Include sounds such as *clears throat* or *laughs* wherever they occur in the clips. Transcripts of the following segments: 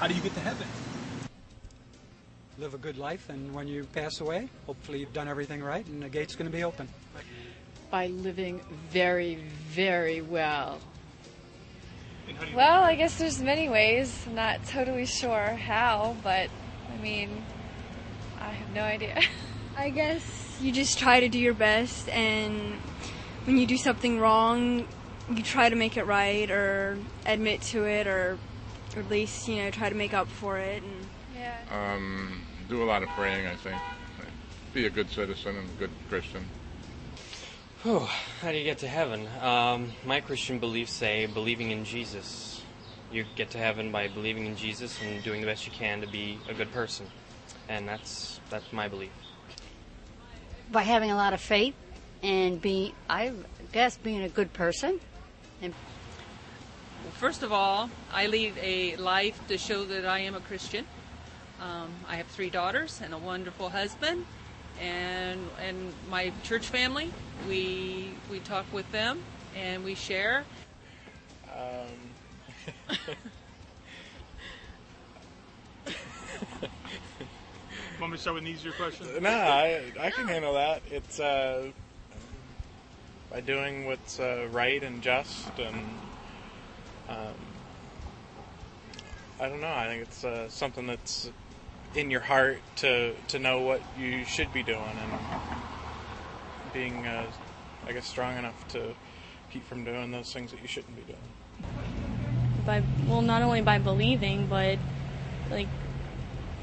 how do you get to heaven? Live a good life, and when you pass away, hopefully you've done everything right, and the gate's going to be open. By living very, very well. Well, I guess there's many ways. I'm not totally sure how, but I mean, I have no idea. *laughs* I guess you just try to do your best, and when you do something wrong, you try to make it right or admit to it, or, or at least you know try to make up for it. And yeah. Um, do a lot of praying, I think. Be a good citizen and a good Christian. Whew, how do you get to heaven? Um, my Christian beliefs say believing in Jesus. You get to heaven by believing in Jesus and doing the best you can to be a good person, and that's that's my belief. By having a lot of faith and being, I guess, being a good person. And Well, first of all, I lead a life to show that I am a Christian. Um, I have three daughters and a wonderful husband, and and my church family. We we talk with them and we share. Um, *laughs* Want me to start with an easier question? no, I, I can handle that. It's uh, by doing what's uh, right and just, and um, I don't know. I think it's uh, something that's in your heart to to know what you should be doing, and being, uh, I guess, strong enough to keep from doing those things that you shouldn't be doing. by well not only by believing but like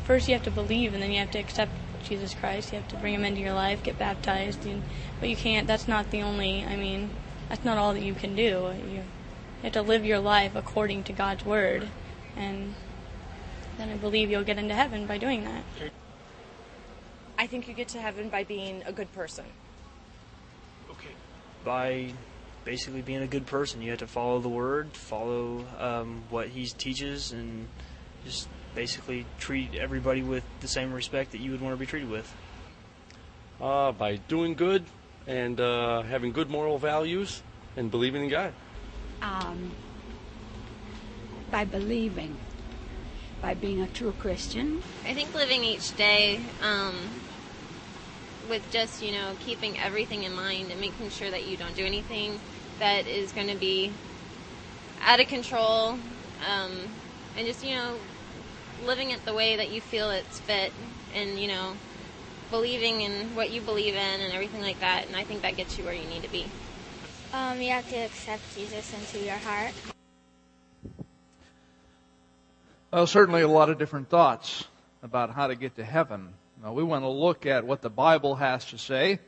first you have to believe and then you have to accept Jesus Christ you have to bring him into your life get baptized and, but you can't that's not the only I mean that's not all that you can do you have to live your life according to God's word and then I believe you'll get into heaven by doing that I think you get to heaven by being a good person. Okay. by basically being a good person. You have to follow the word, follow um, what he teaches, and just basically treat everybody with the same respect that you would want to be treated with. Uh, by doing good and uh, having good moral values and believing in God. Um, by believing, by being a true Christian. I think living each day um, with just, you know, keeping everything in mind and making sure that you don't do anything that is going to be out of control um, and just, you know, living it the way that you feel it's fit and, you know, believing in what you believe in and everything like that. And I think that gets you where you need to be. Um, you have to accept Jesus into your heart. Well, certainly a lot of different thoughts about how to get to heaven. Now, we want to look at what the Bible has to say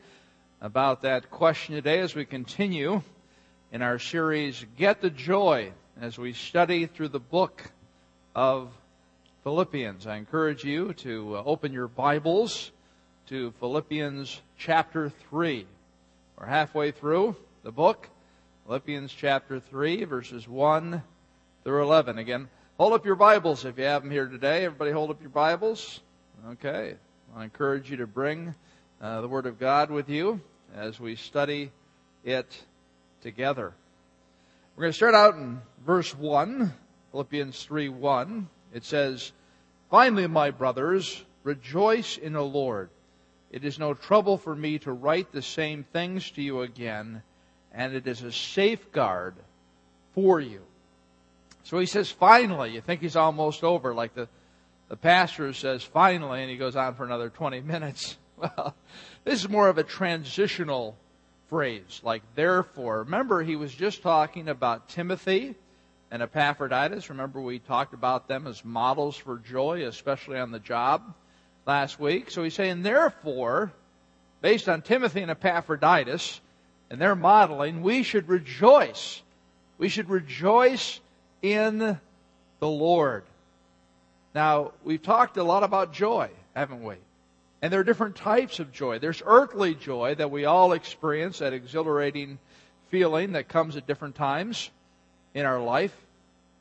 about that question today as we continue in our series, Get the Joy, as we study through the book of Philippians. I encourage you to uh, open your Bibles to Philippians chapter 3. We're halfway through the book, Philippians chapter 3, verses 1 through 11. Again, hold up your Bibles if you have them here today. Everybody hold up your Bibles. Okay. I encourage you to bring uh, the Word of God with you as we study it together. We're going to start out in verse 1, Philippians 3 1. It says, Finally, my brothers, rejoice in the Lord. It is no trouble for me to write the same things to you again, and it is a safeguard for you. So he says, finally. You think he's almost over, like the, the pastor says, finally, and he goes on for another 20 minutes. *laughs* Well, this is more of a transitional phrase, like therefore. Remember, he was just talking about Timothy and Epaphroditus. Remember, we talked about them as models for joy, especially on the job last week. So he's saying, therefore, based on Timothy and Epaphroditus and their modeling, we should rejoice. We should rejoice in the Lord. Now, we've talked a lot about joy, haven't we? And there are different types of joy. There's earthly joy that we all experience, that exhilarating feeling that comes at different times in our life.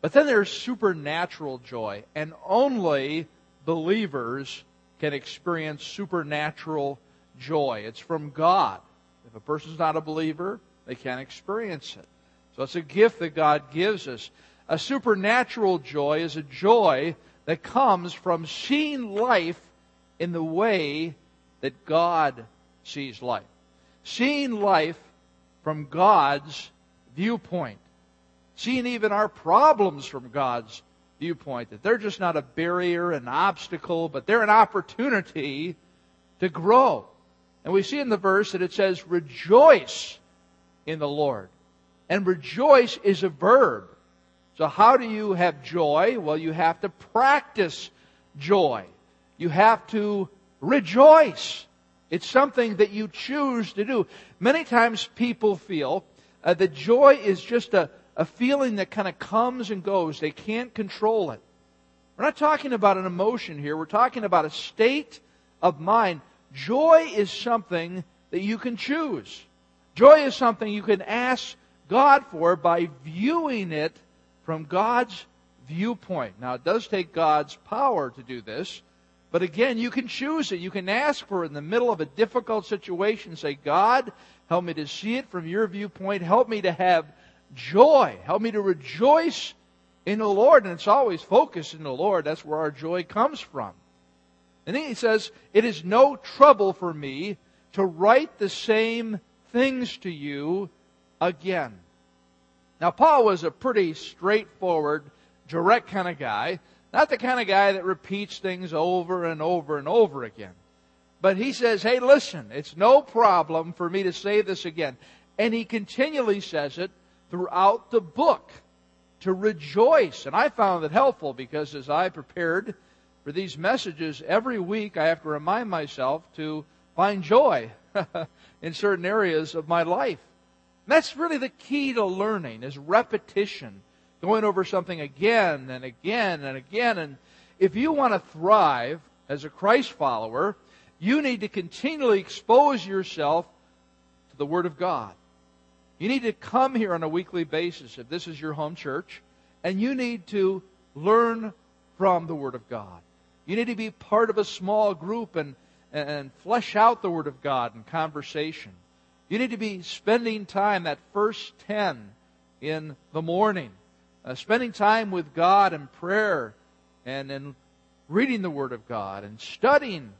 But then there's supernatural joy, and only believers can experience supernatural joy. It's from God. If a person's not a believer, they can't experience it. So it's a gift that God gives us. A supernatural joy is a joy that comes from seeing life in the way that God sees life. Seeing life from God's viewpoint. Seeing even our problems from God's viewpoint. That they're just not a barrier, an obstacle, but they're an opportunity to grow. And we see in the verse that it says, rejoice in the Lord. And rejoice is a verb. So how do you have joy? Well, you have to practice joy. You have to rejoice. It's something that you choose to do. Many times people feel uh, that joy is just a, a feeling that kind of comes and goes. They can't control it. We're not talking about an emotion here. We're talking about a state of mind. Joy is something that you can choose. Joy is something you can ask God for by viewing it from God's viewpoint. Now, it does take God's power to do this, but again, you can choose it. You can ask for it in the middle of a difficult situation. Say, God, help me to see it from your viewpoint. Help me to have joy. Help me to rejoice in the Lord. And it's always focused in the Lord. That's where our joy comes from. And then he says, It is no trouble for me to write the same things to you again. Now, Paul was a pretty straightforward, direct kind of guy. Not the kind of guy that repeats things over and over and over again. But he says, hey, listen, it's no problem for me to say this again. And he continually says it throughout the book to rejoice. And I found it helpful because as I prepared for these messages, every week I have to remind myself to find joy *laughs* in certain areas of my life. And that's really the key to learning is repetition going over something again and again and again. And if you want to thrive as a Christ follower, you need to continually expose yourself to the Word of God. You need to come here on a weekly basis if this is your home church, and you need to learn from the Word of God. You need to be part of a small group and, and flesh out the Word of God in conversation. You need to be spending time, that first 10 in the morning, uh, spending time with God in prayer and in reading the Word of God and studying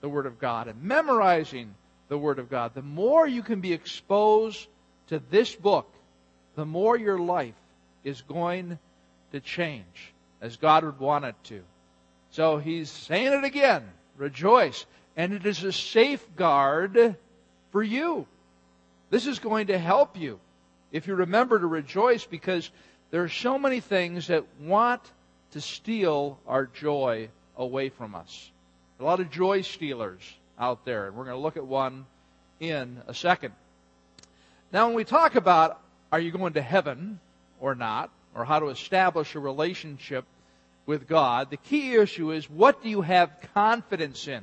the Word of God and memorizing the Word of God, the more you can be exposed to this book, the more your life is going to change as God would want it to. So he's saying it again. Rejoice. And it is a safeguard for you. This is going to help you if you remember to rejoice because there are so many things that want to steal our joy away from us. A lot of joy stealers out there, and we're going to look at one in a second. Now, when we talk about are you going to heaven or not, or how to establish a relationship with God, the key issue is what do you have confidence in?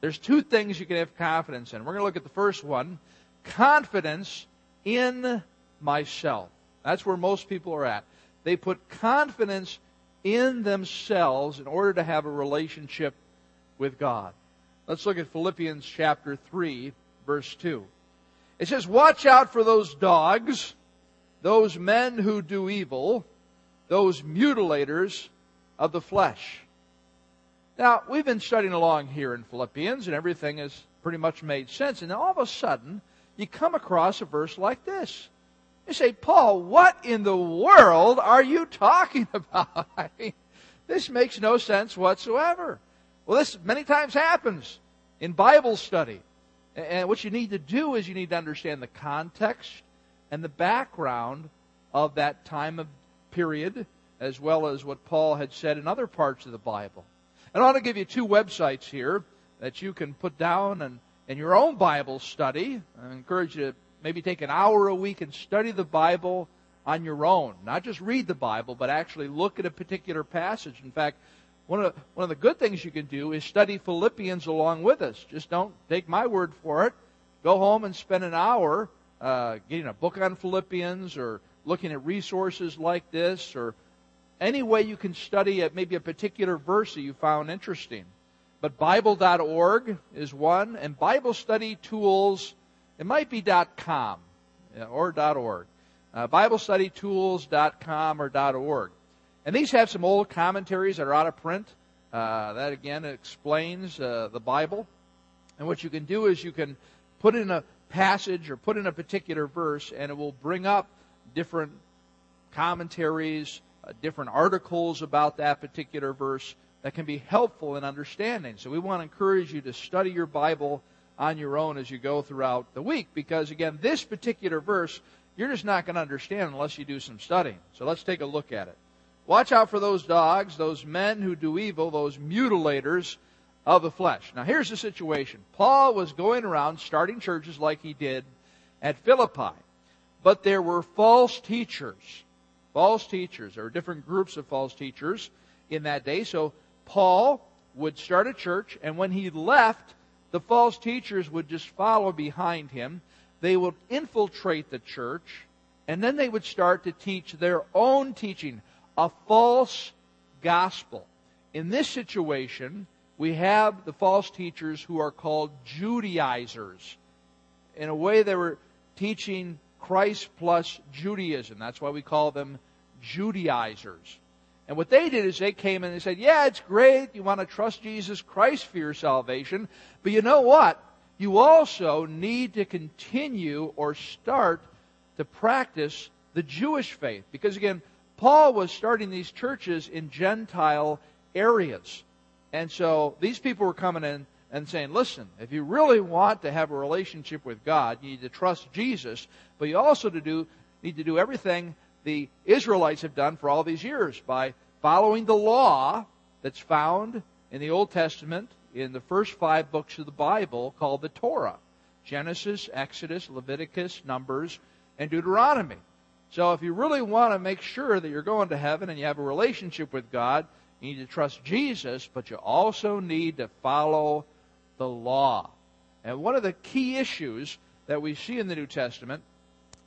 There's two things you can have confidence in. We're going to look at the first one confidence in myself. That's where most people are at. They put confidence in themselves in order to have a relationship with God. Let's look at Philippians chapter 3, verse 2. It says, Watch out for those dogs, those men who do evil, those mutilators of the flesh. Now, we've been studying along here in Philippians, and everything has pretty much made sense. And all of a sudden, you come across a verse like this. You say, Paul, what in the world are you talking *laughs* about? This makes no sense whatsoever. Well, this many times happens in Bible study. And what you need to do is you need to understand the context and the background of that time of period, as well as what Paul had said in other parts of the Bible. And I want to give you two websites here that you can put down and in your own Bible study. I encourage you to maybe take an hour a week and study the Bible on your own. Not just read the Bible, but actually look at a particular passage. In fact, one of, the, one of the good things you can do is study Philippians along with us. Just don't take my word for it. Go home and spend an hour uh, getting a book on Philippians or looking at resources like this or any way you can study at maybe a particular verse that you found interesting. But Bible.org is one, and Bible Study Tools it might be .com or .org. uh, BibleStudyTools.com or .org. And these have some old commentaries that are out of print. Uh, that again explains uh, the Bible. And what you can do is you can put in a passage or put in a particular verse, and it will bring up different commentaries, uh, different articles about that particular verse that can be helpful in understanding. So we want to encourage you to study your Bible on your own as you go throughout the week because again, this particular verse you're just not going to understand unless you do some studying. So let's take a look at it. Watch out for those dogs, those men who do evil, those mutilators of the flesh. Now here's the situation. Paul was going around starting churches like he did at Philippi. But there were false teachers. False teachers. There were different groups of false teachers in that day. So Paul would start a church, and when he left, the false teachers would just follow behind him. They would infiltrate the church, and then they would start to teach their own teaching, a false gospel. In this situation, we have the false teachers who are called Judaizers. In a way, they were teaching Christ plus Judaism. That's why we call them Judaizers. And what they did is they came and they said, yeah, it's great. You want to trust Jesus Christ for your salvation. But you know what? You also need to continue or start to practice the Jewish faith. Because again, Paul was starting these churches in Gentile areas. And so these people were coming in and saying, listen, if you really want to have a relationship with God, you need to trust Jesus, but you also to do, need to do everything the Israelites have done for all these years by following the law that's found in the Old Testament in the first five books of the Bible called the Torah Genesis, Exodus, Leviticus, Numbers, and Deuteronomy. So if you really want to make sure that you're going to heaven and you have a relationship with God, you need to trust Jesus, but you also need to follow the law. And one of the key issues that we see in the New Testament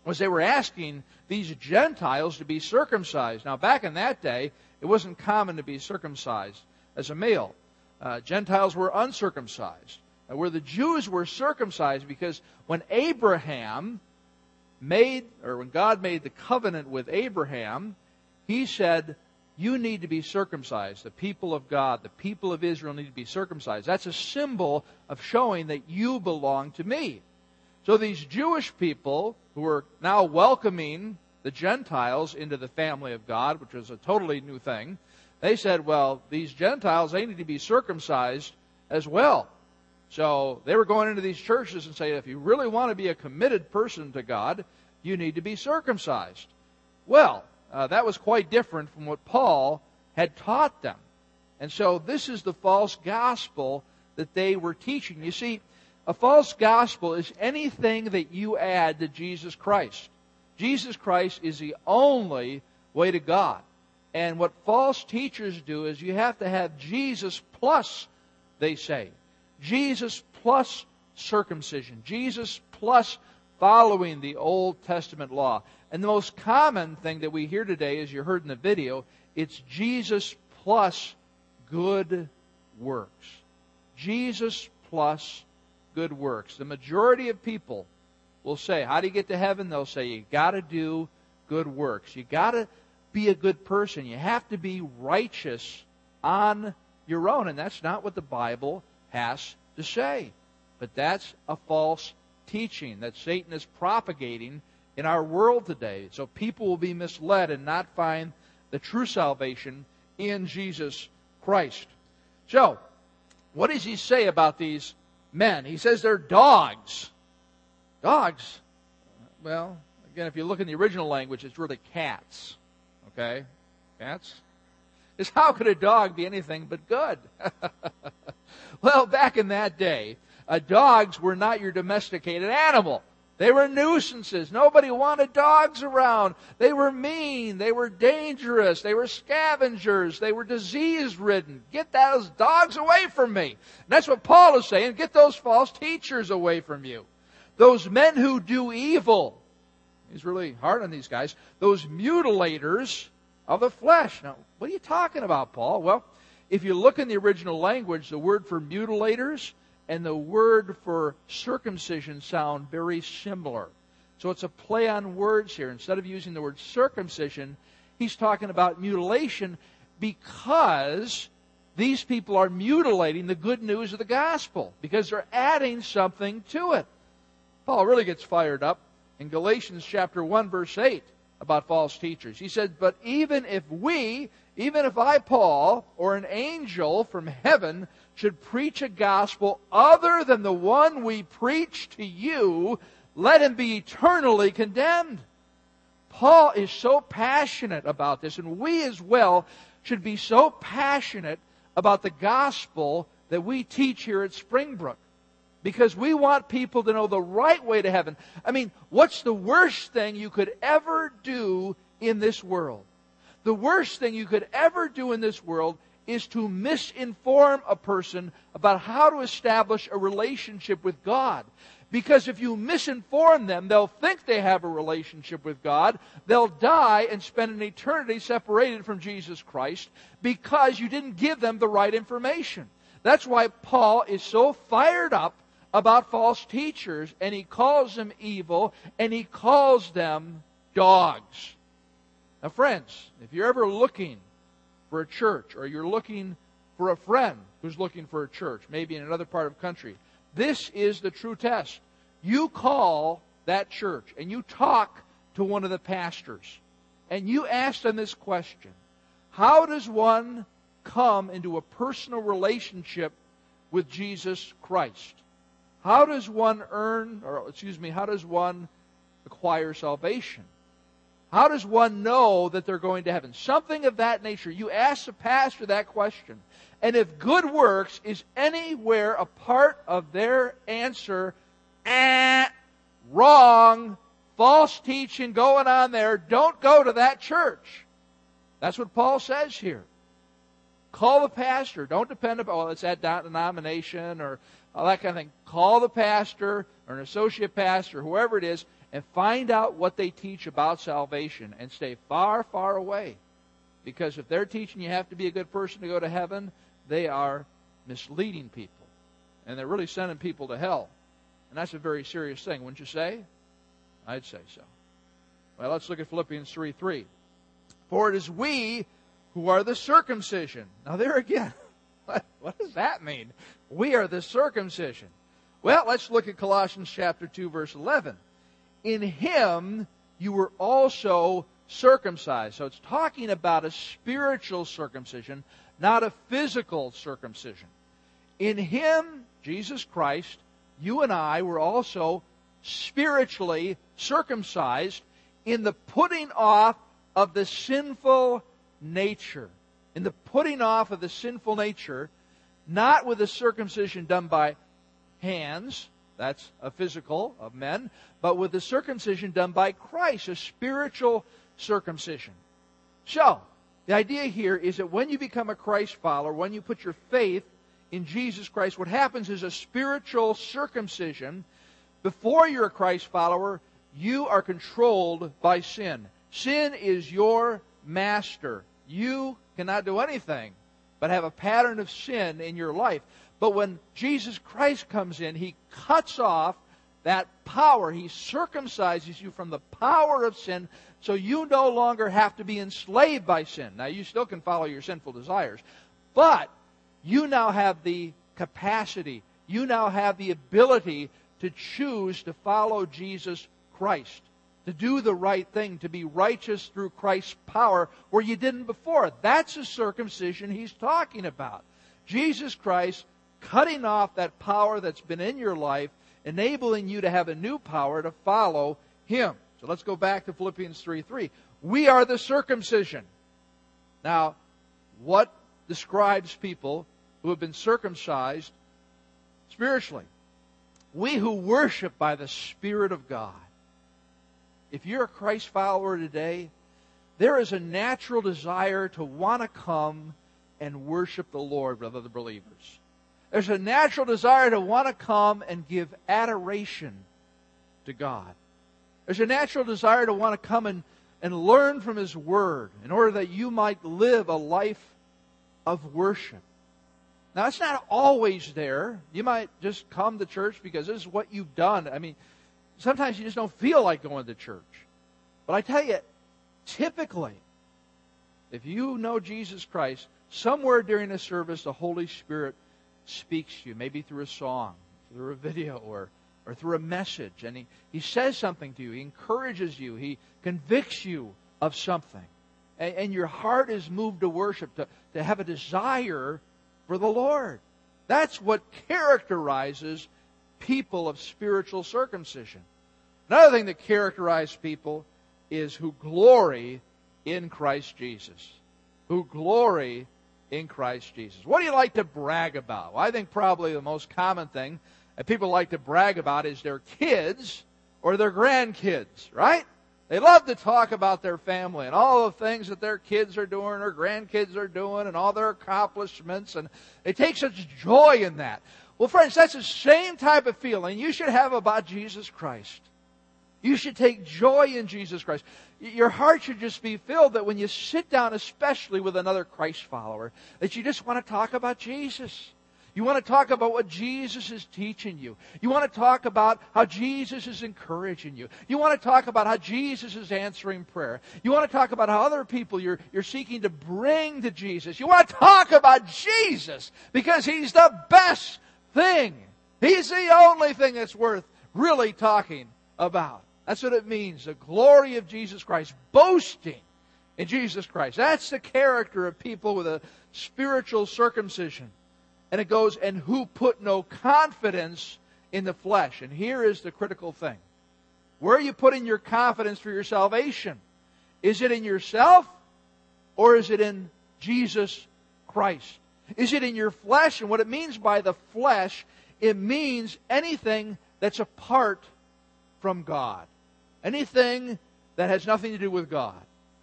was they were asking these Gentiles to be circumcised. Now, back in that day, it wasn't common to be circumcised as a male. Uh, Gentiles were uncircumcised. Where the Jews were circumcised because when Abraham made, or when God made the covenant with Abraham, he said, you need to be circumcised. The people of God, the people of Israel need to be circumcised. That's a symbol of showing that you belong to me. So these Jewish people who were now welcoming the Gentiles into the family of God, which was a totally new thing, they said, well, these Gentiles, they need to be circumcised as well. So they were going into these churches and saying, if you really want to be a committed person to God, you need to be circumcised. Well, uh, that was quite different from what Paul had taught them. And so this is the false gospel that they were teaching. You see, a false gospel is anything that you add to Jesus Christ. Jesus Christ is the only way to God. And what false teachers do is you have to have Jesus plus, they say. Jesus plus circumcision. Jesus plus following the Old Testament law. And the most common thing that we hear today, as you heard in the video, it's Jesus plus good works. Jesus plus good works. The majority of people will say, How do you get to heaven? They'll say, You got to do good works. You got to be a good person. You have to be righteous on your own. And that's not what the Bible has to say. But that's a false teaching that Satan is propagating in our world today. So people will be misled and not find the true salvation in Jesus Christ. So, what does he say about these men? He says they're dogs. Dogs? Well, again, if you look in the original language, it's really cats. Okay? Cats? Is how could a dog be anything but good? *laughs* well, back in that day, uh, dogs were not your domesticated animal. They were nuisances. Nobody wanted dogs around. They were mean. They were dangerous. They were scavengers. They were disease ridden. Get those dogs away from me. And that's what Paul is saying. Get those false teachers away from you. Those men who do evil. He's really hard on these guys. Those mutilators of the flesh. Now, what are you talking about, Paul? Well, if you look in the original language, the word for mutilators and the word for circumcision sound very similar. So it's a play on words here. Instead of using the word circumcision, he's talking about mutilation because these people are mutilating the good news of the gospel because they're adding something to it. Paul really gets fired up in Galatians chapter 1 verse 8 about false teachers. He said, "But even if we, even if I Paul or an angel from heaven should preach a gospel other than the one we preach to you, let him be eternally condemned." Paul is so passionate about this, and we as well should be so passionate about the gospel that we teach here at Springbrook. Because we want people to know the right way to heaven. I mean, what's the worst thing you could ever do in this world? The worst thing you could ever do in this world is to misinform a person about how to establish a relationship with God. Because if you misinform them, they'll think they have a relationship with God. They'll die and spend an eternity separated from Jesus Christ because you didn't give them the right information. That's why Paul is so fired up about false teachers and he calls them evil and he calls them dogs. Now, friends, if you're ever looking for a church or you're looking for a friend who's looking for a church, maybe in another part of the country, this is the true test. You call that church and you talk to one of the pastors and you ask them this question How does one come into a personal relationship with Jesus Christ? How does one earn, or excuse me, how does one acquire salvation? How does one know that they're going to heaven? Something of that nature. You ask the pastor that question. And if good works is anywhere a part of their answer, eh, wrong, false teaching going on there, don't go to that church. That's what Paul says here. Call the pastor. Don't depend upon, well, it's that denomination or all that kind of thing. Call the pastor or an associate pastor, whoever it is, and find out what they teach about salvation and stay far, far away. Because if they're teaching you have to be a good person to go to heaven, they are misleading people. And they're really sending people to hell. And that's a very serious thing, wouldn't you say? I'd say so. Well, let's look at Philippians 3 3. For it is we who are the circumcision. Now, there again, *laughs* what, what does that mean? We are the circumcision. Well, let's look at Colossians chapter 2, verse 11. In him you were also circumcised. So it's talking about a spiritual circumcision, not a physical circumcision. In him, Jesus Christ, you and I were also spiritually circumcised in the putting off of the sinful nature. In the putting off of the sinful nature, not with a circumcision done by hands, that's a physical of men, but with the circumcision done by Christ, a spiritual circumcision. So, the idea here is that when you become a Christ follower, when you put your faith in Jesus Christ, what happens is a spiritual circumcision. Before you're a Christ follower, you are controlled by sin. Sin is your master. You cannot do anything but have a pattern of sin in your life. But when Jesus Christ comes in, He cuts off that power. He circumcises you from the power of sin so you no longer have to be enslaved by sin. Now, you still can follow your sinful desires, but you now have the capacity, you now have the ability to choose to follow Jesus Christ, to do the right thing, to be righteous through Christ's power where you didn't before. That's the circumcision he's talking about. Jesus Christ cutting off that power that's been in your life, enabling you to have a new power to follow him. So let's go back to Philippians 3 3. We are the circumcision. Now, what describes people who have been circumcised spiritually? We who worship by the Spirit of God. If you're a Christ follower today, there is a natural desire to want to come and worship the Lord with other believers. There's a natural desire to want to come and give adoration to God. There's a natural desire to want to come and, and learn from His Word in order that you might live a life of worship. Now, it's not always there. You might just come to church because this is what you've done. I mean, sometimes you just don't feel like going to church. But I tell you, typically, if you know Jesus Christ, somewhere during a service, the Holy Spirit speaks to you, maybe through a song, through a video, or, or through a message. And he, he says something to you, he encourages you, he convicts you of something. And, and your heart is moved to worship, to, to have a desire for the Lord. That's what characterizes people of spiritual circumcision. Another thing that characterizes people is who glory in Christ Jesus. Who glory in Christ Jesus. What do you like to brag about? Well, I think probably the most common thing that people like to brag about is their kids or their grandkids, right? They love to talk about their family and all the things that their kids are doing or grandkids are doing and all their accomplishments and they take such joy in that. Well, friends, that's the same type of feeling you should have about Jesus Christ. You should take joy in Jesus Christ. Your heart should just be filled that when you sit down, especially with another Christ follower, that you just want to talk about Jesus. You want to talk about what Jesus is teaching you. You want to talk about how Jesus is encouraging you. You want to talk about how Jesus is answering prayer. You want to talk about how other people you're, you're seeking to bring to Jesus. You want to talk about Jesus because He's the best thing. He's the only thing that's worth really talking about. That's what it means. The glory of Jesus Christ. Boasting in Jesus Christ. That's the character of people with a spiritual circumcision. And it goes, and who put no confidence in the flesh. And here is the critical thing. Where are you putting your confidence for your salvation? Is it in yourself or is it in Jesus Christ? Is it in your flesh? And what it means by the flesh, it means anything that's apart from God. Anything that has nothing to do with God.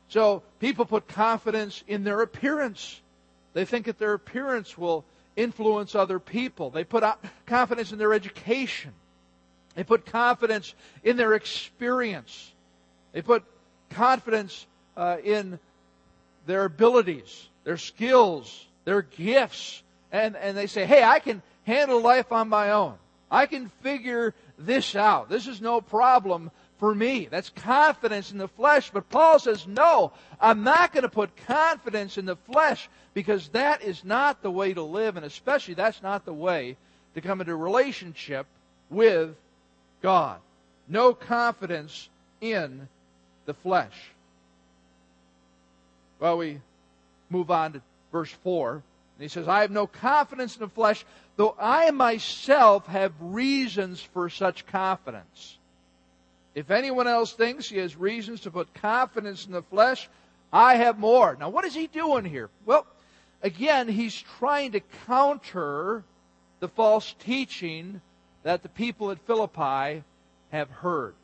So people put confidence in their appearance. They think that their appearance will influence other people. They put confidence in their education. They put confidence in their experience. They put confidence uh, in their abilities, their skills, their gifts. And, and they say, hey, I can handle life on my own. I can figure this out. This is no problem for me. That's confidence in the flesh. But Paul says, no, I'm not going to put confidence in the flesh because that is not the way to live, and especially that's not the way to come into relationship with God. No confidence in the flesh. Well, we move on to verse 4. And he says, I have no confidence in the flesh, though I myself have reasons for such confidence. If anyone else thinks he has reasons to put confidence in the flesh, I have more. Now, what is he doing here? Well, again, he's trying to counter the false teaching that the people at Philippi have heard.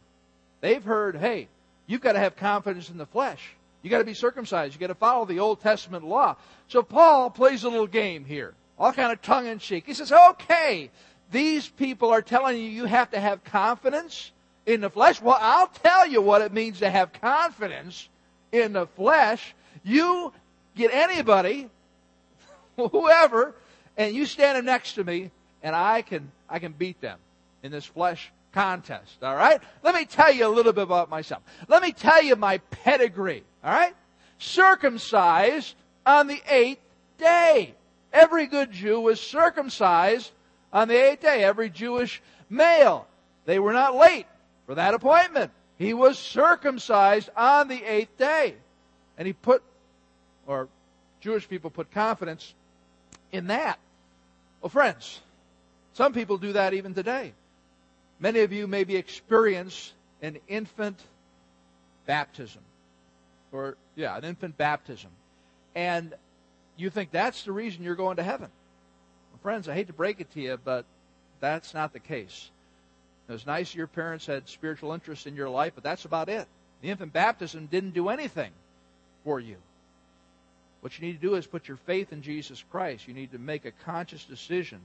They've heard, hey, you've got to have confidence in the flesh. You've got to be circumcised. You've got to follow the Old Testament law. So Paul plays a little game here, all kind of tongue in cheek. He says, okay, these people are telling you you have to have confidence in the flesh? Well, I'll tell you what it means to have confidence in the flesh. You get anybody, *laughs* whoever, and you stand them next to me, and I can I can beat them in this flesh contest. All right? Let me tell you a little bit about myself. Let me tell you my pedigree. All right? Circumcised on the eighth day. Every good Jew was circumcised on the eighth day. Every Jewish male. They were not late for that appointment. He was circumcised on the eighth day. And he put, or Jewish people put confidence in that. Well, friends, some people do that even today. Many of you maybe experience an infant baptism. Or, yeah, an infant baptism. And you think that's the reason you're going to heaven. Well, friends, I hate to break it to you, but that's not the case. It was nice your parents had spiritual interest in your life, but that's about it. The infant baptism didn't do anything for you. What you need to do is put your faith in Jesus Christ. You need to make a conscious decision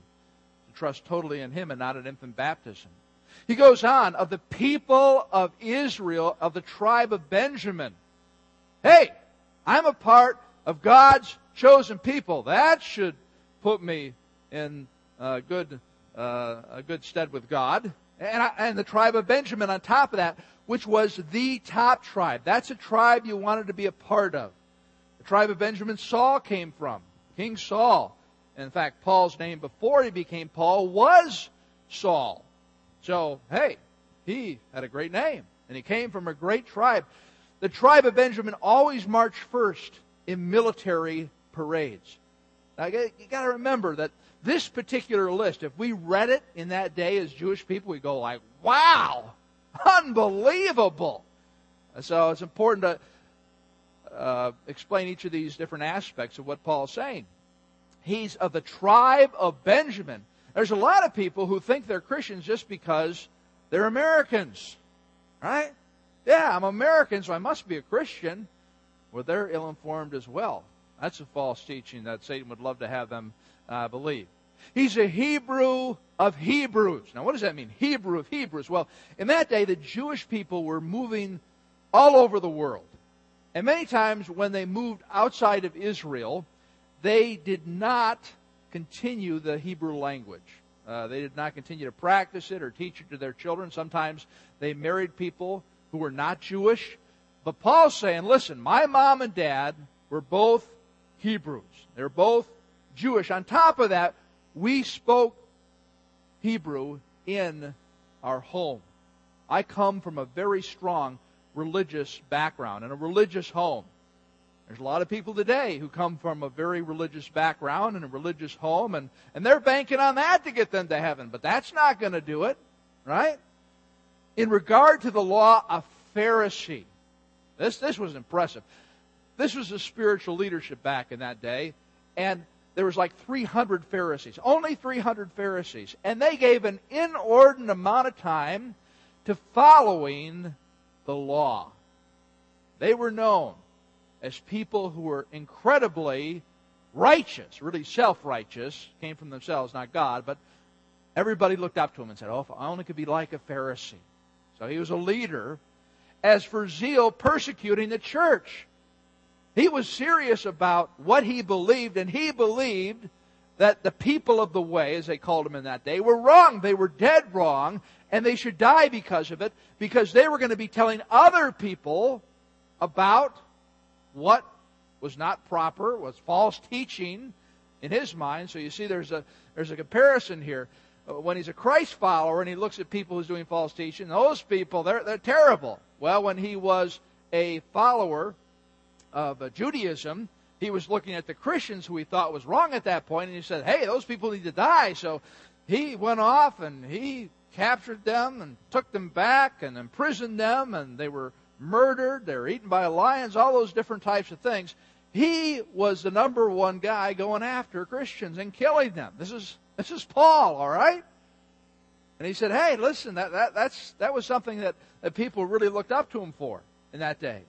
to trust totally in Him and not in infant baptism. He goes on, of the people of Israel, of the tribe of Benjamin. Hey, I'm a part of God's chosen people. That should put me in a good, uh, a good stead with God And, I, and the tribe of Benjamin on top of that, which was the top tribe. That's a tribe you wanted to be a part of. The tribe of Benjamin Saul came from. King Saul. In fact, Paul's name before he became Paul was Saul. So, hey, he had a great name. And he came from a great tribe. The tribe of Benjamin always marched first in military parades. Now, you got to remember that this particular list, if we read it in that day as Jewish people, we go like, wow, unbelievable. So it's important to uh, explain each of these different aspects of what Paul's saying. He's of the tribe of Benjamin. There's a lot of people who think they're Christians just because they're Americans, right? Yeah, I'm American, so I must be a Christian. Well, they're ill informed as well. That's a false teaching that Satan would love to have them uh, believe. He's a Hebrew of Hebrews. Now, what does that mean? Hebrew of Hebrews. Well, in that day, the Jewish people were moving all over the world. And many times when they moved outside of Israel, they did not continue the Hebrew language. Uh, they did not continue to practice it or teach it to their children. Sometimes they married people who were not Jewish. But Paul's saying, listen, my mom and dad were both Hebrews. They're both Jewish. On top of that, we spoke Hebrew in our home. I come from a very strong religious background and a religious home. There's a lot of people today who come from a very religious background and a religious home, and, and they're banking on that to get them to heaven, but that's not going to do it, right? In regard to the law, a Pharisee. This, this was impressive. This was the spiritual leadership back in that day, and there was like 300 Pharisees, only 300 Pharisees, and they gave an inordinate amount of time to following the law. They were known as people who were incredibly righteous, really self righteous, came from themselves, not God, but everybody looked up to him and said, Oh, if I only could be like a Pharisee. So he was a leader. As for zeal, persecuting the church. He was serious about what he believed, and he believed that the people of the way, as they called them in that day, were wrong. They were dead wrong, and they should die because of it, because they were going to be telling other people about what was not proper, was false teaching in his mind. So you see, there's a there's a comparison here. Uh, when he's a Christ follower and he looks at people who's doing false teaching, those people they're they're terrible. Well, when he was a follower of uh, Judaism, he was looking at the Christians who he thought was wrong at that point, and he said, "Hey, those people need to die." So he went off and he captured them and took them back and imprisoned them, and they were murdered, they were eaten by lions, all those different types of things. He was the number one guy going after Christians and killing them. This is this is Paul, all right? And he said, Hey, listen, that, that that's that was something that, that people really looked up to him for in that day.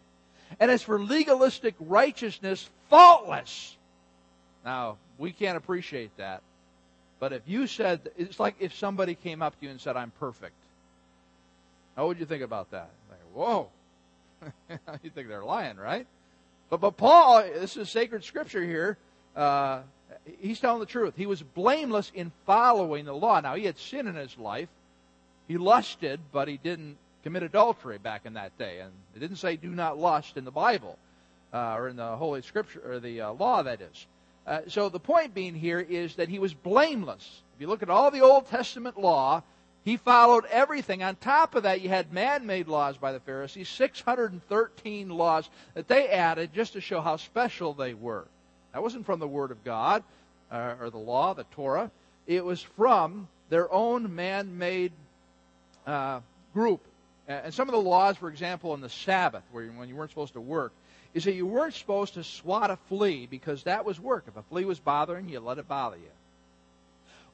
And as for legalistic righteousness, faultless. Now, we can't appreciate that. But if you said, it's like if somebody came up to you and said, I'm perfect. How would you think about that? Like, whoa, *laughs* you think they're lying, right? But but Paul, this is sacred scripture here. Uh, he's telling the truth. He was blameless in following the law. Now he had sin in his life. He lusted, but he didn't commit adultery back in that day. And it didn't say "do not lust" in the Bible uh, or in the Holy Scripture or the uh, law. That is. Uh, so the point being here is that he was blameless. If you look at all the Old Testament law, he followed everything. On top of that, you had man made laws by the Pharisees, 613 laws that they added just to show how special they were. That wasn't from the Word of God uh, or the law, the Torah. It was from their own man made uh, group. And some of the laws, for example, on the Sabbath, where when you weren't supposed to work, is that you weren't supposed to swat a flea because that was work. If a flea was bothering you, let it bother you.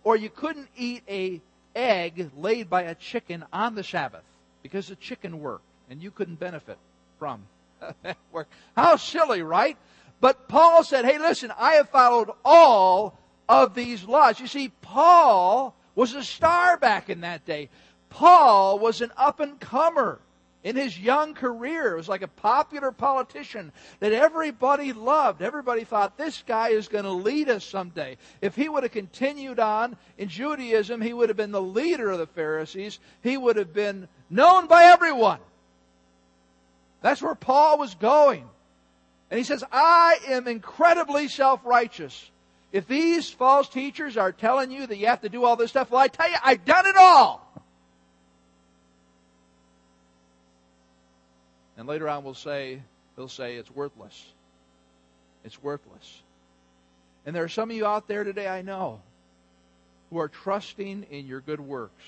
Or you couldn't eat a egg laid by a chicken on the Sabbath because the chicken worked and you couldn't benefit from *laughs* that work. How silly, right? But Paul said, hey, listen, I have followed all of these laws. You see, Paul was a star back in that day. Paul was an up and comer. in his young career. It was like a popular politician that everybody loved. Everybody thought this guy is going to lead us someday. If he would have continued on in Judaism, he would have been the leader of the Pharisees. He would have been known by everyone. That's where Paul was going. And he says, I am incredibly self-righteous. If these false teachers are telling you that you have to do all this stuff, well, I tell you, I've done it all. And later on, we'll say, he'll say, it's worthless. It's worthless. And there are some of you out there today, I know, who are trusting in your good works.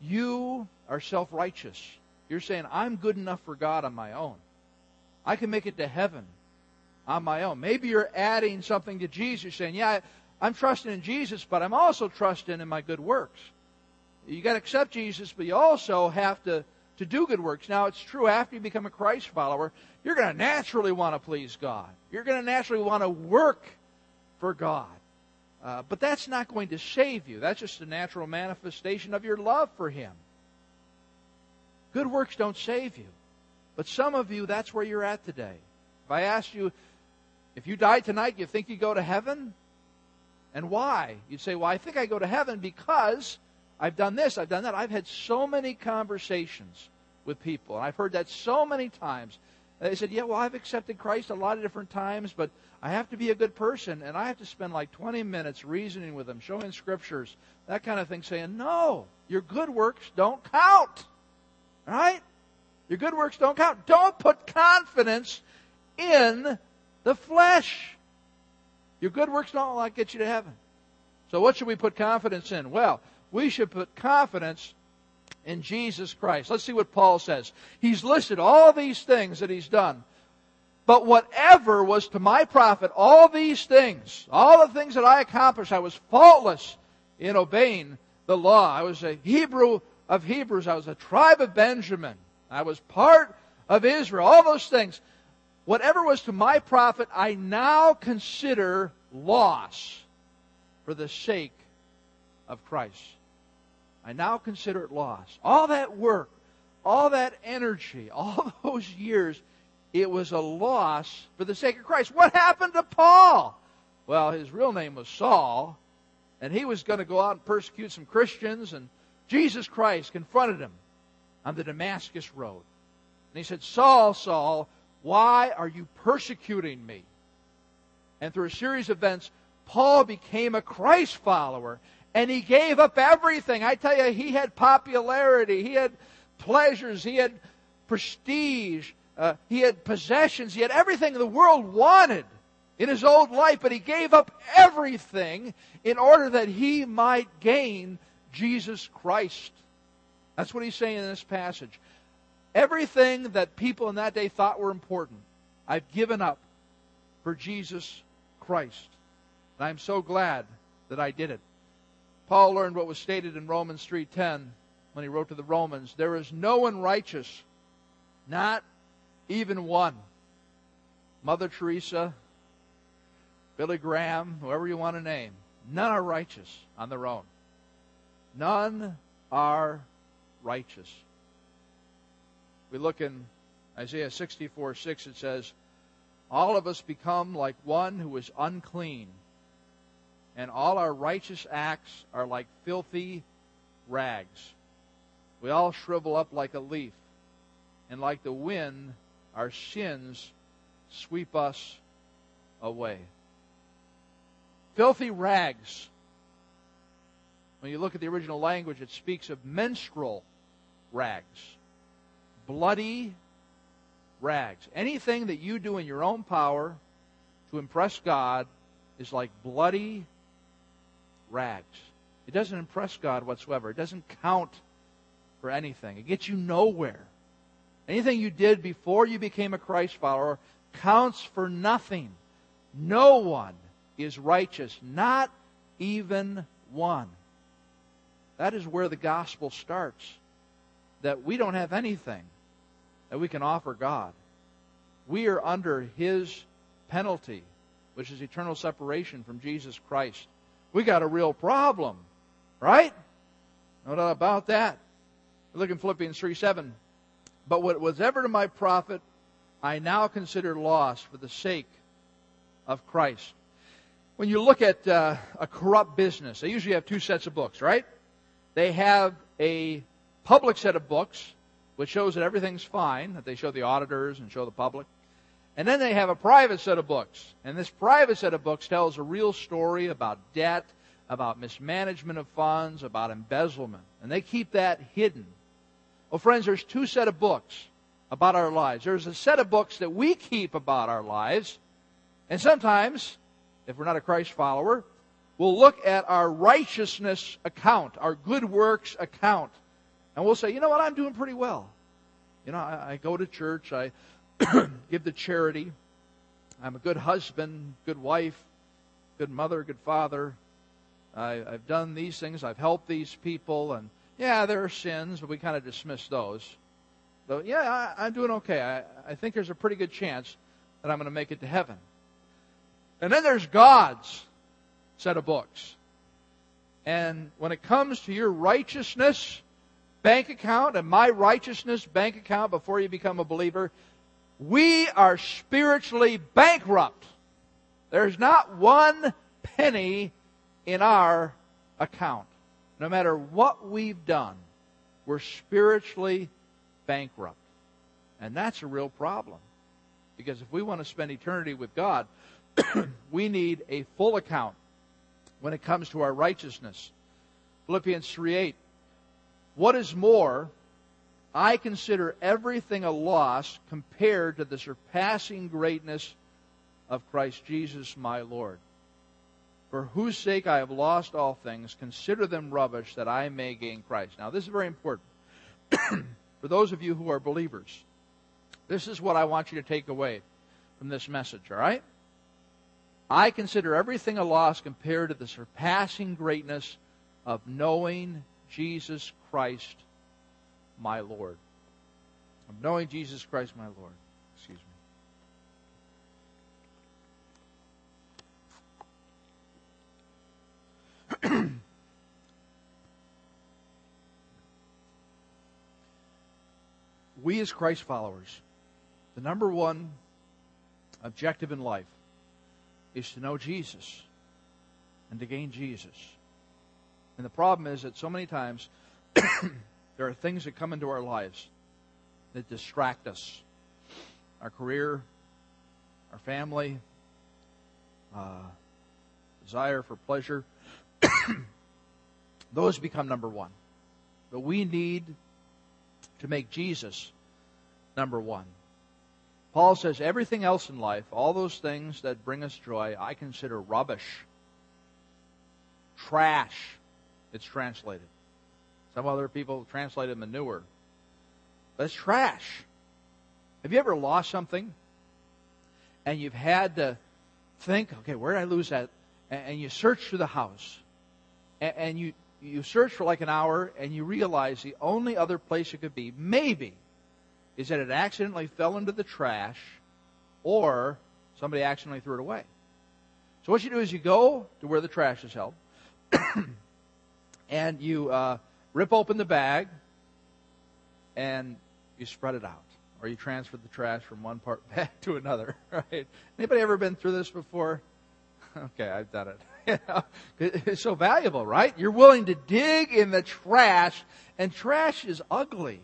You are self righteous. You're saying, I'm good enough for God on my own. I can make it to heaven on my own. Maybe you're adding something to Jesus. Saying, yeah, I'm trusting in Jesus, but I'm also trusting in my good works. You got to accept Jesus, but you also have to to do good works. Now, it's true after you become a Christ follower, you're going to naturally want to please God. You're going to naturally want to work for God. Uh, but that's not going to save you. That's just a natural manifestation of your love for Him. Good works don't save you. But some of you, that's where you're at today. If I asked you, if you died tonight, you think you go to heaven? And why? You'd say, well, I think I go to heaven because I've done this, I've done that. I've had so many conversations with people, and I've heard that so many times. They said, Yeah, well, I've accepted Christ a lot of different times, but I have to be a good person, and I have to spend like 20 minutes reasoning with them, showing scriptures, that kind of thing, saying, No, your good works don't count. Right? Your good works don't count. Don't put confidence in the flesh. Your good works don't get you to heaven. So what should we put confidence in? Well, we should put confidence in Jesus Christ. Let's see what Paul says. He's listed all these things that he's done. But whatever was to my profit, all these things, all the things that I accomplished, I was faultless in obeying the law. I was a Hebrew of Hebrews. I was a tribe of Benjamin. I was part of Israel. All those things. Whatever was to my profit, I now consider loss for the sake of Christ. I now consider it lost. All that work, all that energy, *laughs* all those years, it was a loss for the sake of Christ. What happened to Paul? Well, his real name was Saul, and he was going to go out and persecute some Christians, and Jesus Christ confronted him on the Damascus road. And he said, Saul, Saul, why are you persecuting me? And through a series of events, Paul became a Christ follower and he gave up everything. I tell you, he had popularity, he had pleasures, he had prestige, uh, he had possessions, he had everything the world wanted in his old life, but he gave up everything in order that he might gain Jesus Christ. That's what he's saying in this passage. Everything that people in that day thought were important, I've given up for Jesus Christ. And I'm so glad that I did it. Paul learned what was stated in Romans 3:10 when he wrote to the Romans, there is no one righteous, not even one. Mother Teresa, Billy Graham, whoever you want to name, none are righteous on their own. None are righteous. We look in Isaiah 64 6, it says, All of us become like one who is unclean and all our righteous acts are like filthy rags. We all shrivel up like a leaf, and like the wind, our sins sweep us away. Filthy rags. When you look at the original language, it speaks of menstrual rags. Bloody rags. Anything that you do in your own power to impress God is like bloody rags. It doesn't impress God whatsoever. It doesn't count for anything. It gets you nowhere. Anything you did before you became a Christ follower counts for nothing. No one is righteous, not even one. That is where the gospel starts. That we don't have anything that we can offer God. We are under His penalty, which is eternal separation from Jesus Christ we got a real problem. Right? No doubt about that. Look in Philippians 3 7. but what was ever to my profit, I now consider loss for the sake of Christ. When you look at uh, a corrupt business, they usually have two sets of books, right? They have a public set of books, which shows that everything's fine, that they show the auditors and show the public. And then they have a private set of books. And this private set of books tells a real story about debt, about mismanagement of funds, about embezzlement. And they keep that hidden. Well, friends, there's two set of books about our lives. There's a set of books that we keep about our lives. And sometimes, if we're not a Christ follower, we'll look at our righteousness account, our good works account, and we'll say, you know what, I'm doing pretty well. You know, I, I go to church, I *coughs* give to charity, I'm a good husband, good wife, good mother, good father. I, I've done these things, I've helped these people, and yeah, there are sins, but we kind of dismiss those. But yeah, I, I'm doing okay. I, I think there's a pretty good chance that I'm going to make it to heaven. And then there's God's set of books. And when it comes to your righteousness bank account and my righteousness bank account before you become a believer, we are spiritually bankrupt. There's not one penny in our account. No matter what we've done, we're spiritually bankrupt. And that's a real problem. Because if we want to spend eternity with God, *clears throat* we need a full account when it comes to our righteousness. Philippians 3 8. What is more, I consider everything a loss compared to the surpassing greatness of Christ Jesus my Lord. For whose sake I have lost all things, consider them rubbish that I may gain Christ. Now, this is very important. *clears throat* For those of you who are believers, this is what I want you to take away from this message, all right? I consider everything a loss compared to the surpassing greatness of knowing Jesus Christ, my Lord. Of knowing Jesus Christ, my Lord. Excuse me. *clears throat* we as Christ followers, the number one objective in life is to know Jesus and to gain Jesus. And the problem is that so many times *clears throat* there are things that come into our lives that distract us our career, our family, uh, desire for pleasure. *coughs* Those become number one. But we need to make Jesus number one. Paul says, everything else in life, all those things that bring us joy, I consider rubbish. Trash, it's translated. Some other people translate it manure. It's trash. Have you ever lost something and you've had to think, okay, where did I lose that? And you search through the house and you, you search for like an hour and you realize the only other place it could be, maybe, is that it accidentally fell into the trash or somebody accidentally threw it away. So what you do is you go to where the trash is held *clears throat* and you uh, rip open the bag and you spread it out. Or you transfer the trash from one part *laughs* bag to another *laughs* right? Anybody ever been through this before? *laughs* Okay i've done it. You know, it's so valuable right? You're willing to dig in the trash and trash is ugly.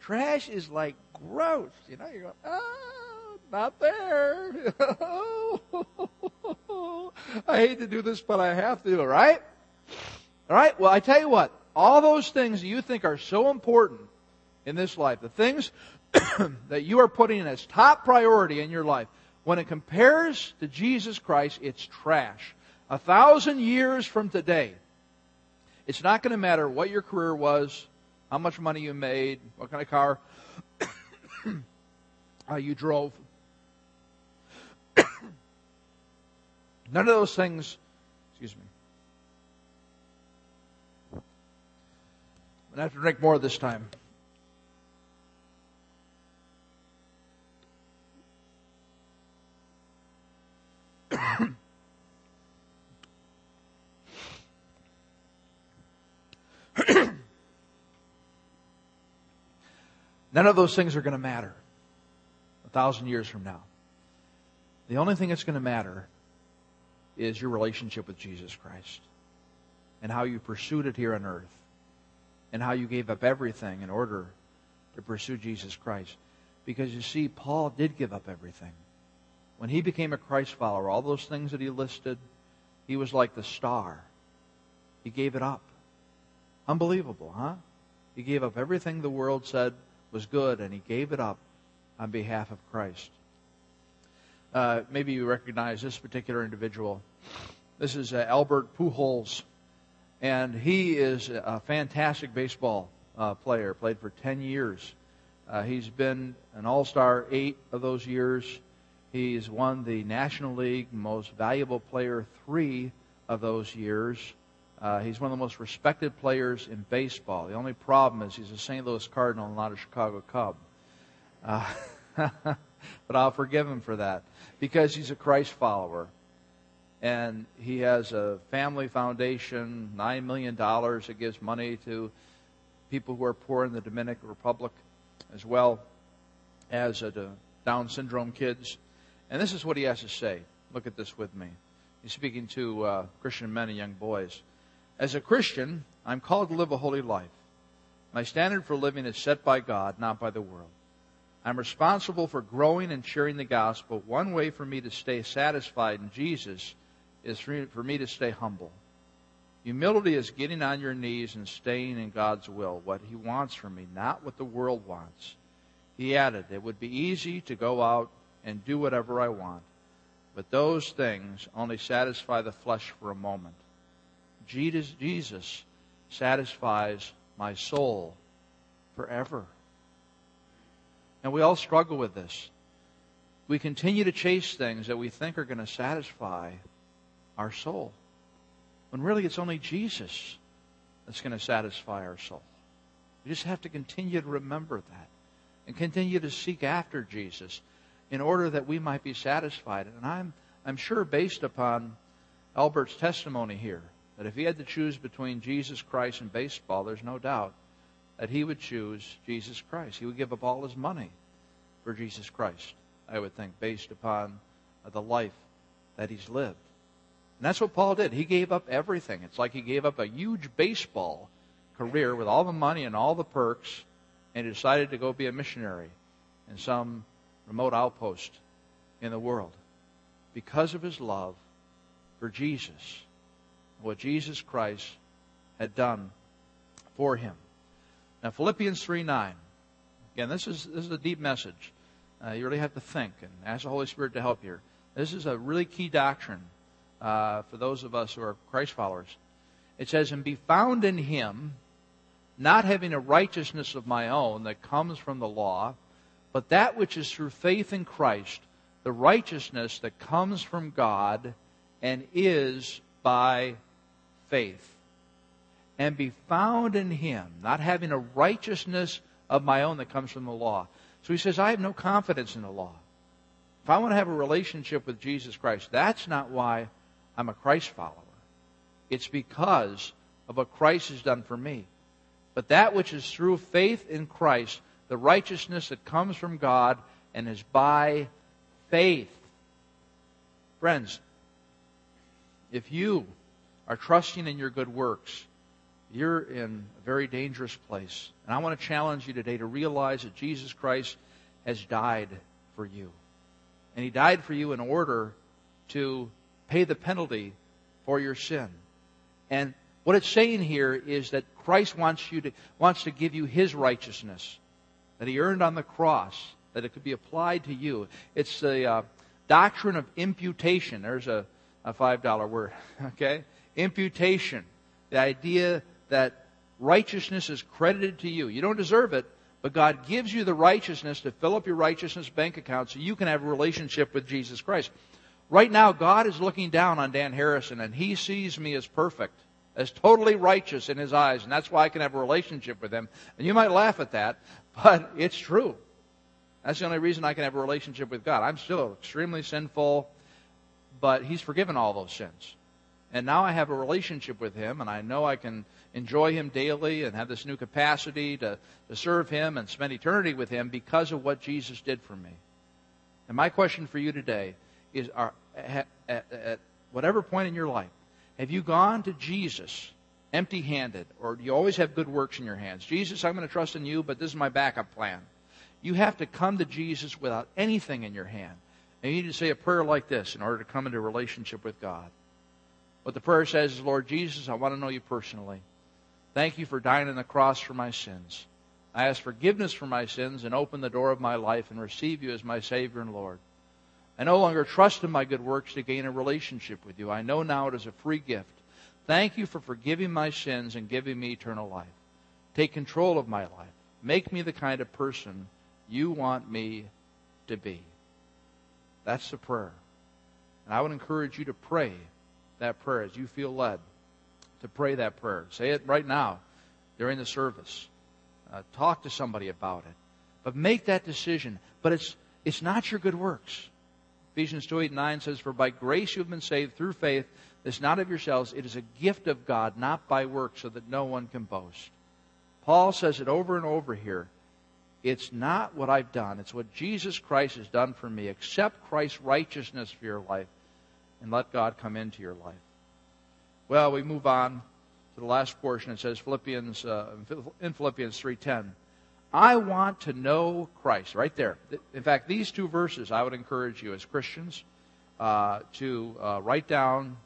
Trash is like gross. You know you're going oh not there. I hate to do this but i have to right? All right? Well i tell you what all those things that you think are so important in this life, the things *coughs* that you are putting as top priority in your life, when it compares to Jesus Christ, it's trash. A thousand years from today, it's not going to matter what your career was, how much money you made, what kind of car *coughs* uh, you drove. *coughs* None of those things, excuse me. Going to have to drink more this time. *coughs* None of those things are going to matter a thousand years from now. The only thing that's going to matter is your relationship with Jesus Christ and how you pursued it here on earth and how you gave up everything in order to pursue Jesus Christ. Because you see, Paul did give up everything. When he became a Christ follower, all those things that he listed, he was like the star. He gave it up. Unbelievable, huh? He gave up everything the world said was good, and he gave it up on behalf of Christ. Uh, maybe you recognize this particular individual. This is uh, Albert Pujols, and he is a fantastic baseball uh, player. Played for 10 years. Uh, he's been an All-Star eight of those years. He's won the National League Most Valuable Player three of those years. Uh, he's one of the most respected players in baseball. The only problem is he's a St. Louis Cardinal, and not a Chicago Cub. Uh, *laughs* but I'll forgive him for that because he's a Christ follower. And he has a family foundation, $9 million that gives money to people who are poor in the Dominican Republic, as well as uh, Down syndrome kids. And this is what he has to say. Look at this with me. He's speaking to uh, Christian men and young boys. As a Christian, I'm called to live a holy life. My standard for living is set by God, not by the world. I'm responsible for growing and sharing the gospel. One way for me to stay satisfied in Jesus is for me to stay humble. Humility is getting on your knees and staying in God's will, what He wants from me, not what the world wants. He added, It would be easy to go out and do whatever I want, but those things only satisfy the flesh for a moment. Jesus, Jesus satisfies my soul forever. And we all struggle with this. We continue to chase things that we think are going to satisfy our soul. When really it's only Jesus that's going to satisfy our soul. We just have to continue to remember that and continue to seek after Jesus in order that we might be satisfied. And I'm, I'm sure based upon Albert's testimony here, that if he had to choose between Jesus Christ and baseball, there's no doubt that he would choose Jesus Christ. He would give up all his money for Jesus Christ, I would think, based upon the life that he's lived. And that's what Paul did. He gave up everything. It's like he gave up a huge baseball career with all the money and all the perks and he decided to go be a missionary in some remote outpost in the world because of his love for Jesus, what Jesus Christ had done for him. Now, Philippians 3 9. Again, this is, this is a deep message. Uh, you really have to think and ask the Holy Spirit to help you. This is a really key doctrine uh, for those of us who are Christ followers. It says, And be found in him, not having a righteousness of my own that comes from the law, but that which is through faith in Christ, the righteousness that comes from God and is by faith. And be found in him, not having a righteousness of my own that comes from the law. So he says, I have no confidence in the law. If I want to have a relationship with Jesus Christ, that's not why I'm a Christ follower. It's because of what Christ has done for me. But that which is through faith in Christ, the righteousness that comes from God and is by faith. Friends, if you are trusting in your good works, you're in a very dangerous place. And I want to challenge you today to realize that Jesus Christ has died for you. And He died for you in order to pay the penalty for your sin. And what it's saying here is that Christ wants you to wants to give you his righteousness that he earned on the cross, that it could be applied to you. It's the uh, doctrine of imputation. There's a, a five dollar word. *laughs* Okay, imputation. The idea that righteousness is credited to you. You don't deserve it, but God gives you the righteousness to fill up your righteousness bank account so you can have a relationship with Jesus Christ. Right now, God is looking down on Dan Harrison and he sees me as perfect, as totally righteous in his eyes, and that's why I can have a relationship with him. And you might laugh at that, *laughs* but it's true. That's the only reason I can have a relationship with God. I'm still extremely sinful, but he's forgiven all those sins. And now I have a relationship with Him, and I know I can enjoy Him daily and have this new capacity to, to serve Him and spend eternity with Him because of what Jesus did for me. And my question for you today is at, at, at whatever point in your life, have you gone to Jesus empty handed, or do you always have good works in your hands? Jesus, I'm going to trust in you, but this is my backup plan. You have to come to Jesus without anything in your hand. And you need to say a prayer like this in order to come into relationship with God. What the prayer says is, Lord Jesus, I want to know you personally. Thank you for dying on the cross for my sins. I ask forgiveness for my sins and open the door of my life and receive you as my Savior and Lord. I no longer trust in my good works to gain a relationship with you. I know now it is a free gift. Thank you for forgiving my sins and giving me eternal life. Take control of my life. Make me the kind of person you want me to be. That's the prayer. And I would encourage you to pray that prayer as you feel led to pray that prayer. Say it right now during the service. Uh, talk to somebody about it. But make that decision. But it's, it's not your good works. Ephesians 2 8 9 says, For by grace you have been saved through faith. This not of yourselves. It is a gift of God, not by works, so that no one can boast. Paul says it over and over here. It's not what I've done. It's what Jesus Christ has done for me. Accept Christ's righteousness for your life and let God come into your life. Well, we move on to the last portion. It says Philippians uh, in Philippians 3:10. I want to know Christ. Right there. In fact, these two verses I would encourage you as Christians uh, to uh, write down,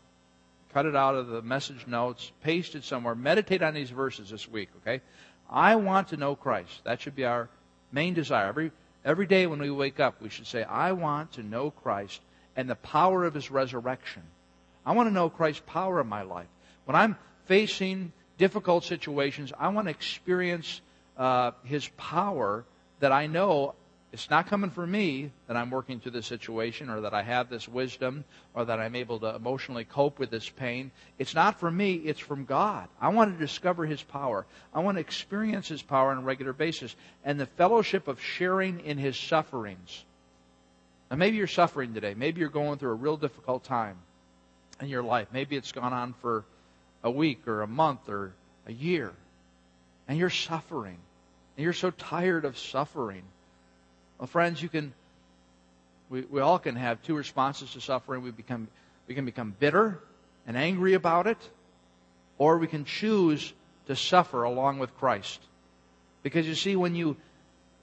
cut it out of the message notes, paste it somewhere, meditate on these verses this week. Okay. I want to know Christ. That should be our main desire. Every, every day when we wake up, we should say, I want to know Christ and the power of his resurrection. I want to know Christ's power in my life. When I'm facing difficult situations, I want to experience uh, his power that I know it's not coming from me that I'm working through this situation or that I have this wisdom or that I'm able to emotionally cope with this pain. It's not from me, it's from God. I want to discover His power. I want to experience His power on a regular basis and the fellowship of sharing in His sufferings. Now, maybe you're suffering today. Maybe you're going through a real difficult time in your life. Maybe it's gone on for a week or a month or a year. And you're suffering. And you're so tired of suffering. Well, friends, you can, we, we all can have two responses to suffering. We become, we can become bitter and angry about it, or we can choose to suffer along with Christ. Because you see, when you,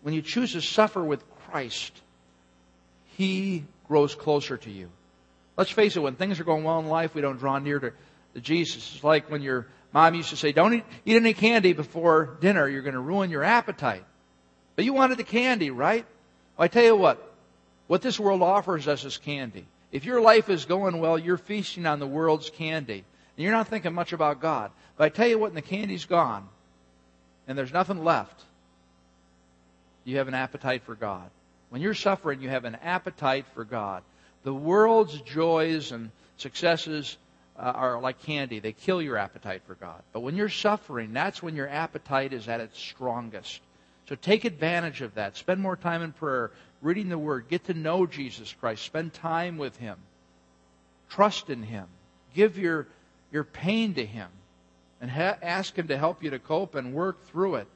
when you choose to suffer with Christ, He grows closer to you. Let's face it, when things are going well in life, we don't draw near to, to Jesus. It's like when your mom used to say, don't eat, eat any candy before dinner. You're going to ruin your appetite. But you wanted the candy, right? Well, I tell you what, what this world offers us is candy. If your life is going well, you're feasting on the world's candy. And you're not thinking much about God. But I tell you what, when the candy's gone and there's nothing left, you have an appetite for God. When you're suffering, you have an appetite for God. The world's joys and successes uh, are like candy. They kill your appetite for God. But when you're suffering, that's when your appetite is at its strongest. So take advantage of that. Spend more time in prayer, reading the Word. Get to know Jesus Christ. Spend time with Him. Trust in Him. Give your, your pain to Him. And ha- ask Him to help you to cope and work through it.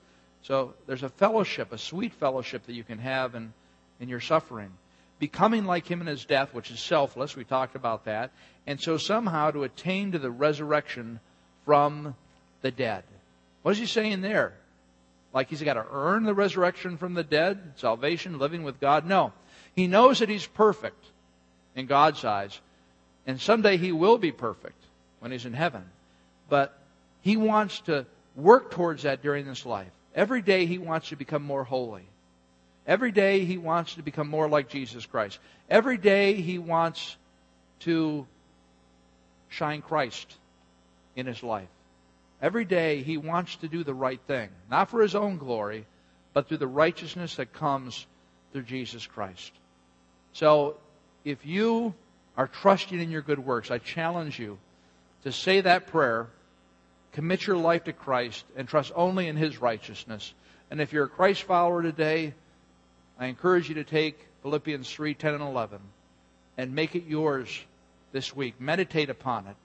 So there's a fellowship, a sweet fellowship that you can have in, in your suffering. Becoming like Him in His death, which is selfless. We talked about that. And so somehow to attain to the resurrection from the dead. What is He saying there? Like he's got to earn the resurrection from the dead, salvation, living with God. No. He knows that he's perfect in God's eyes. And someday he will be perfect when he's in heaven. But he wants to work towards that during this life. Every day he wants to become more holy. Every day he wants to become more like Jesus Christ. Every day he wants to shine Christ in his life. Every day he wants to do the right thing, not for his own glory, but through the righteousness that comes through Jesus Christ. So if you are trusting in your good works, I challenge you to say that prayer, commit your life to Christ, and trust only in his righteousness. And if you're a Christ follower today, I encourage you to take Philippians 3 10 and 11 and make it yours this week. Meditate upon it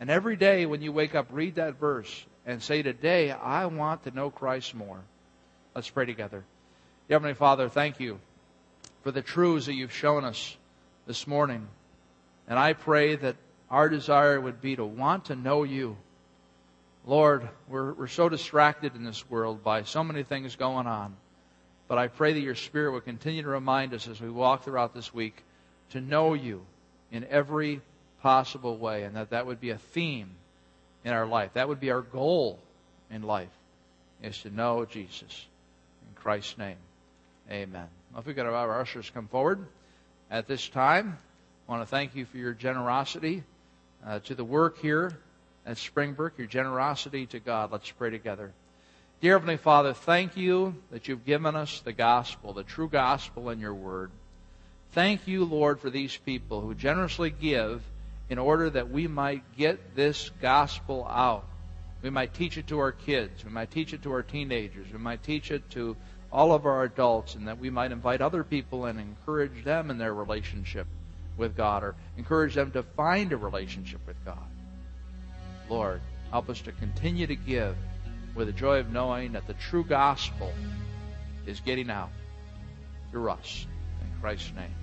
And every day when you wake up, read that verse and say, Today I want to know Christ more. Let's pray together. Heavenly Father, thank you for the truths that you've shown us this morning. And I pray that our desire would be to want to know you. Lord, we're, we're so distracted in this world by so many things going on. But I pray that your Spirit would continue to remind us as we walk throughout this week to know you in every possible way, and that that would be a theme in our life. That would be our goal in life, is to know Jesus. In Christ's name, amen. Well, if we could have our ushers come forward at this time, I want to thank you for your generosity uh, to the work here at Springbrook, your generosity to God. Let's pray together. Dear Heavenly Father, thank you that you've given us the gospel, the true gospel in your word. Thank you, Lord, for these people who generously give in order that we might get this gospel out. We might teach it to our kids. We might teach it to our teenagers. We might teach it to all of our adults, and that we might invite other people and encourage them in their relationship with God or encourage them to find a relationship with God. Lord, help us to continue to give with the joy of knowing that the true gospel is getting out through us. In Christ's name.